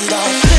and off.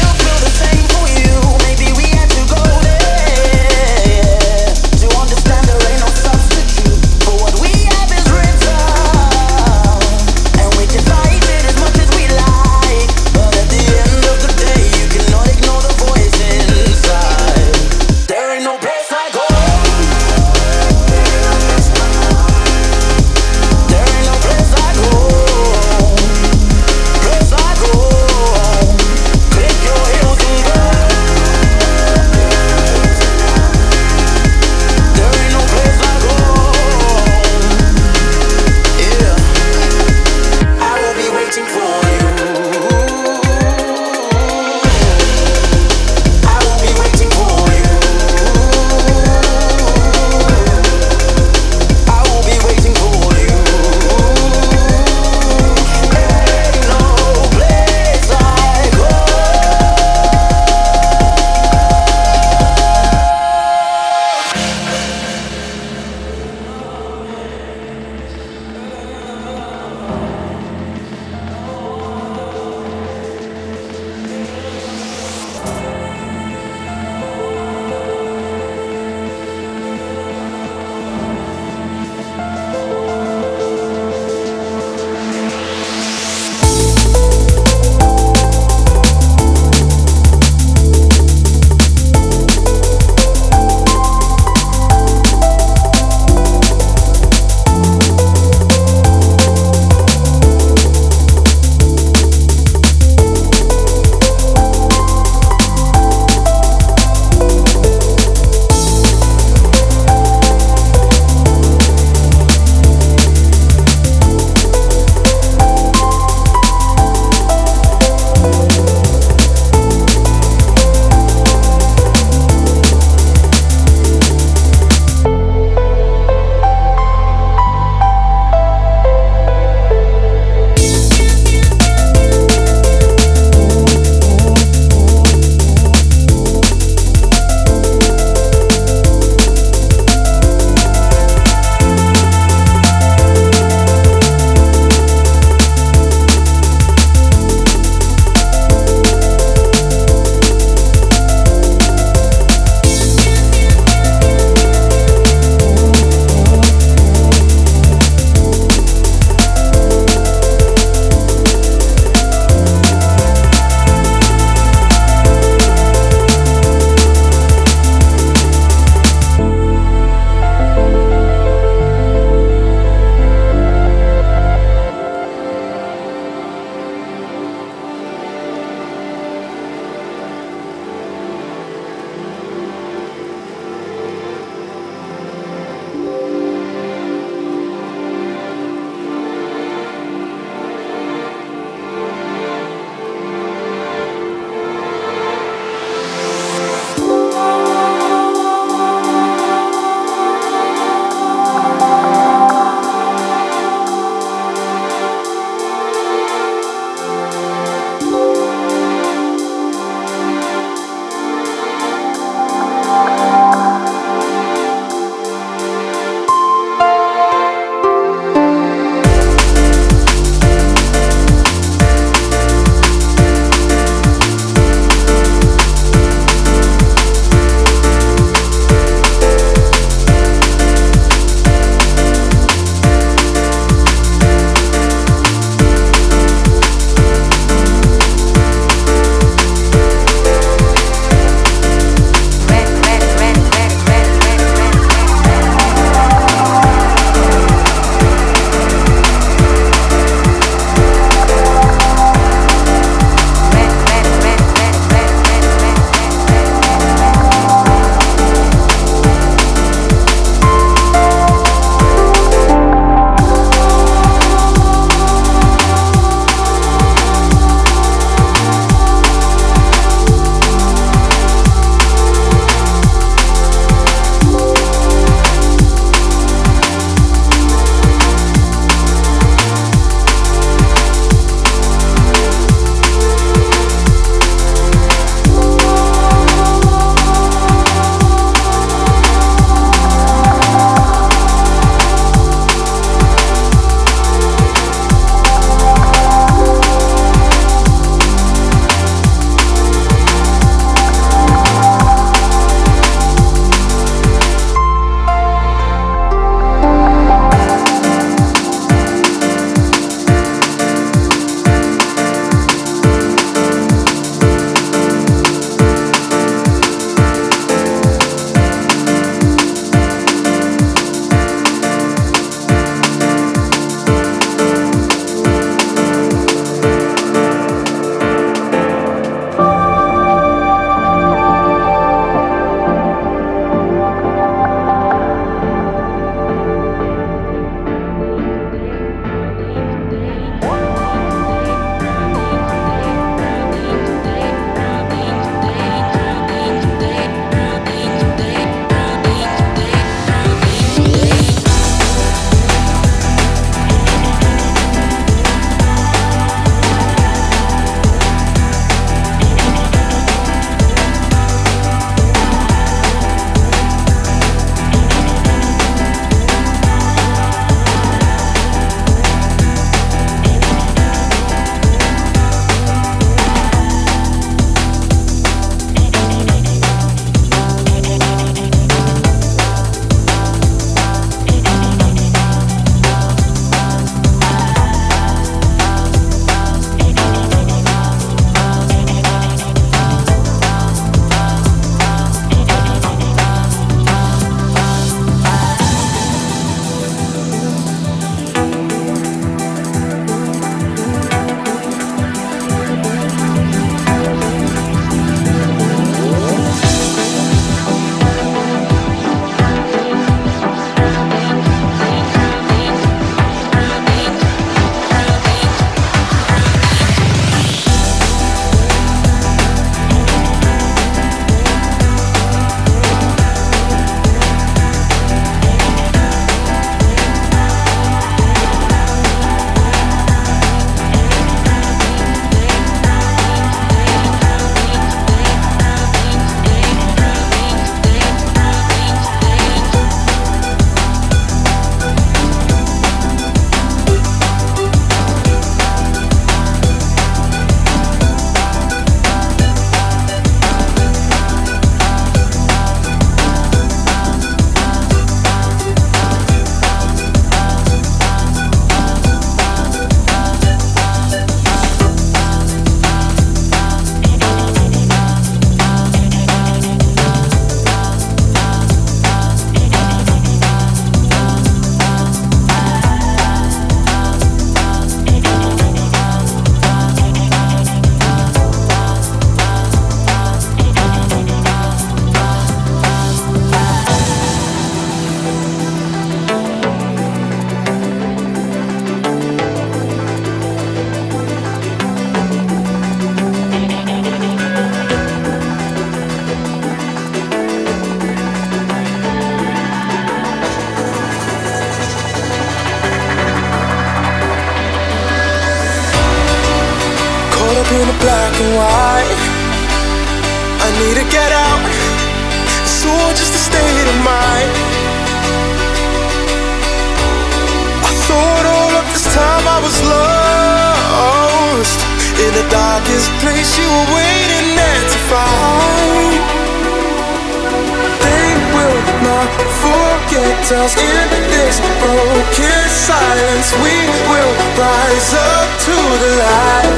They will not forget us in this broken silence. We will rise up to the light.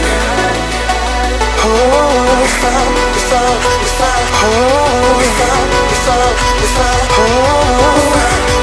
Oh, we found, we found, we found. Oh, we found, we found, we found. Oh. we found.